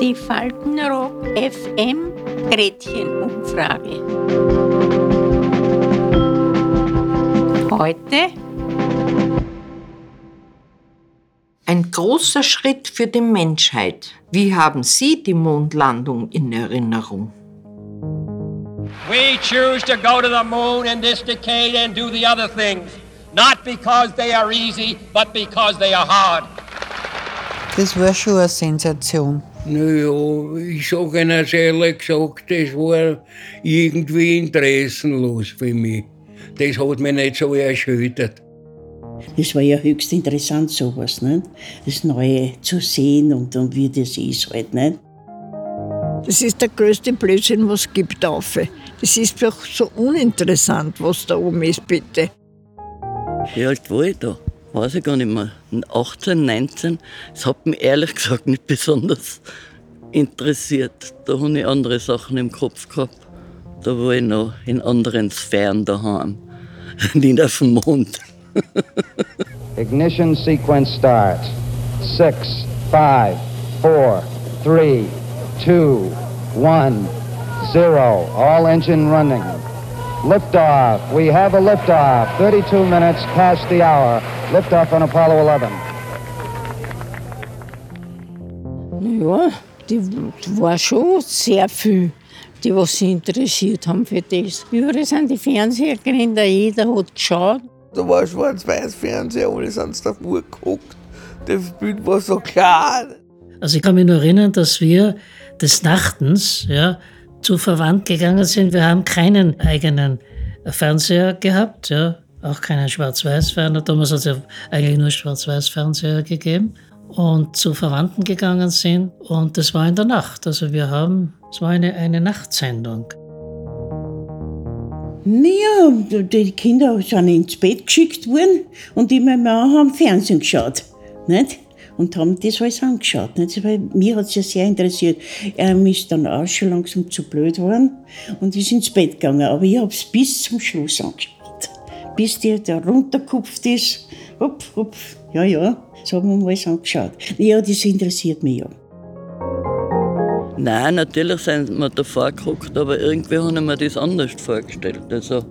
Die Faltenrock FM Gretchenumfrage. Heute Ein großer Schritt für die Menschheit. Wie haben Sie die Mondlandung in Erinnerung? We choose to go to the moon in this decade and do the other things, not because they are easy, but because they are hard. Das war schon eine Sensation. Naja, ich sage Ihnen ehrlich gesagt, das war irgendwie interessenlos für mich. Das hat mich nicht so erschüttert. Das war ja höchst interessant, sowas, nicht? das Neue zu sehen und, und wie das ist halt. Nicht? Das ist der größte Blödsinn, was es gibt auf. Das ist doch so uninteressant, was da oben ist, bitte. Wie alt war ich da? Weiß ich gar nicht mehr. 18, 19. Das hat mich ehrlich gesagt nicht besonders interessiert. Da habe ich andere Sachen im Kopf gehabt. Da war ich noch in anderen Sphären daheim. Nicht auf dem Mond. Ignition sequence starts. Six, five, four, three, two, one, zero. All engine running. Liftoff. We have a liftoff. 32 minutes past the hour. Liftoff on Apollo 11. Ja, die war schon sehr viel, die was sich interessiert haben für das. Überall sind die Fernseher da jeder hat geschaut. Da war ein Schwarz-Weiß-Fernseher, alle sind davor geguckt. Das Bild war so klar. Also ich kann mich nur erinnern, dass wir des Nachtens ja, zu Verwandt gegangen sind. Wir haben keinen eigenen Fernseher gehabt, ja, auch keinen Schwarz-Weiß-Fernseher. Damals hat es ja eigentlich nur Schwarz-Weiß-Fernseher gegeben. Und zu Verwandten gegangen sind. Und das war in der Nacht. Also wir haben, es war eine, eine Nachtsendung. Naja, die Kinder sind ins Bett geschickt worden und die Mama haben Fernsehen geschaut. Nicht? Und haben das alles angeschaut. Weil mir hat es ja sehr interessiert. Er ist dann auch schon langsam zu blöd geworden und ist ins Bett gegangen. Aber ich habe es bis zum Schluss angeschaut. Bis der da runtergekupft ist. Hup, hup. Ja, ja, so haben wir alles angeschaut. Ja, das interessiert mich ja. Nein, natürlich sind wir davor geguckt, aber irgendwie habe ich mir das anders vorgestellt. Also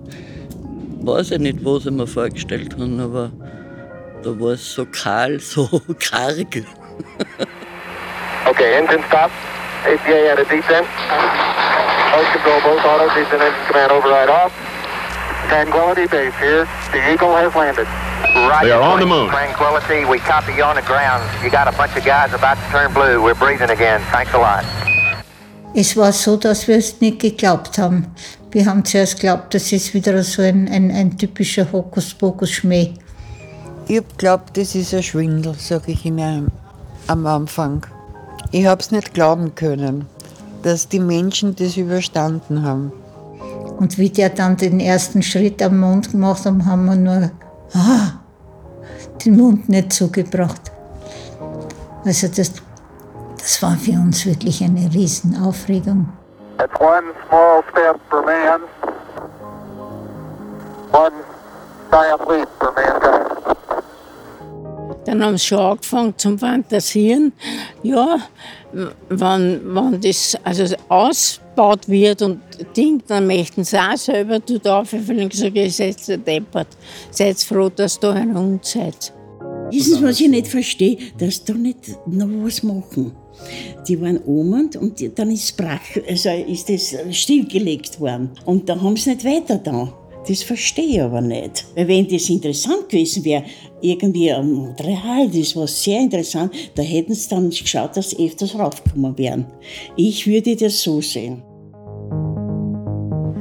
weiß ich nicht, was ich mir vorgestellt habe, aber da war es so kahl, so karg. okay, engine stop. APA at a descent. Host control both autos, descent engine command override off. Tranquility base here. The Eagle has landed. Right they are on the moon. Tranquility, we copy you on the ground. You got a bunch of guys about to turn blue. We're breathing again. Thanks a lot. Es war so, dass wir es nicht geglaubt haben. Wir haben zuerst geglaubt, das ist wieder so ein, ein, ein typischer Hokuspokus-Schmäh. Ich habe geglaubt, das ist ein Schwindel, sage ich Ihnen am Anfang. Ich habe es nicht glauben können, dass die Menschen das überstanden haben. Und wie der dann den ersten Schritt am Mond gemacht hat, haben wir nur ah, den Mund nicht zugebracht. Also das das war für uns wirklich eine Riesenaufregung. It's one small step Dann haben sie schon angefangen zum Fantasieren. Ja, wenn, wenn das also ausgebaut wird und Ding, dann möchten sie auch selber dort aufhören und gesagt, ihr seid so deppert. Seid froh, dass ihr da herum seid. Wissen Sie, was ich nicht verstehe? Dass da nicht noch was machen. Die waren oben und dann ist, brach, also ist das stillgelegt worden. Und da haben sie nicht weiter da. Das verstehe ich aber nicht. Weil wenn das interessant gewesen wäre, irgendwie am Montreal, das war sehr interessant, da hätten sie dann geschaut, dass sie öfters raufgekommen wären. Ich würde das so sehen.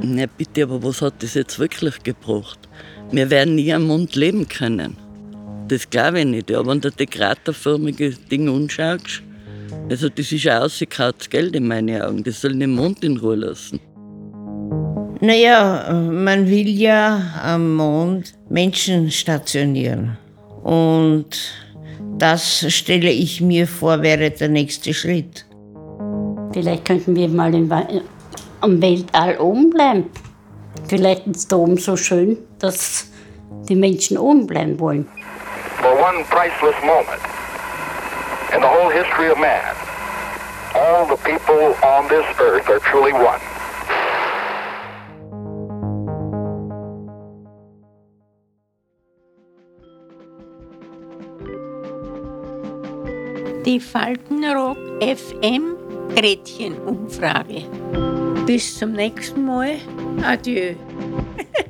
Na bitte, aber was hat das jetzt wirklich gebracht? Wir werden nie am Mond leben können. Das glaube ich nicht. Ja, wenn du die kraterförmige Ding anschaust, also das ist ein ausgekautes Geld in meinen Augen. Das soll den Mond in Ruhe lassen. Naja, man will ja am Mond Menschen stationieren. Und das stelle ich mir vor, wäre der nächste Schritt. Vielleicht könnten wir mal im, am Weltall oben bleiben. Vielleicht ist es da oben so schön, dass die Menschen oben bleiben wollen. For one priceless moment in the whole history of man. All the people on this earth are truly one. Die Faltenrock FM Gretchenumfrage. Bis zum nächsten Mal. Adieu.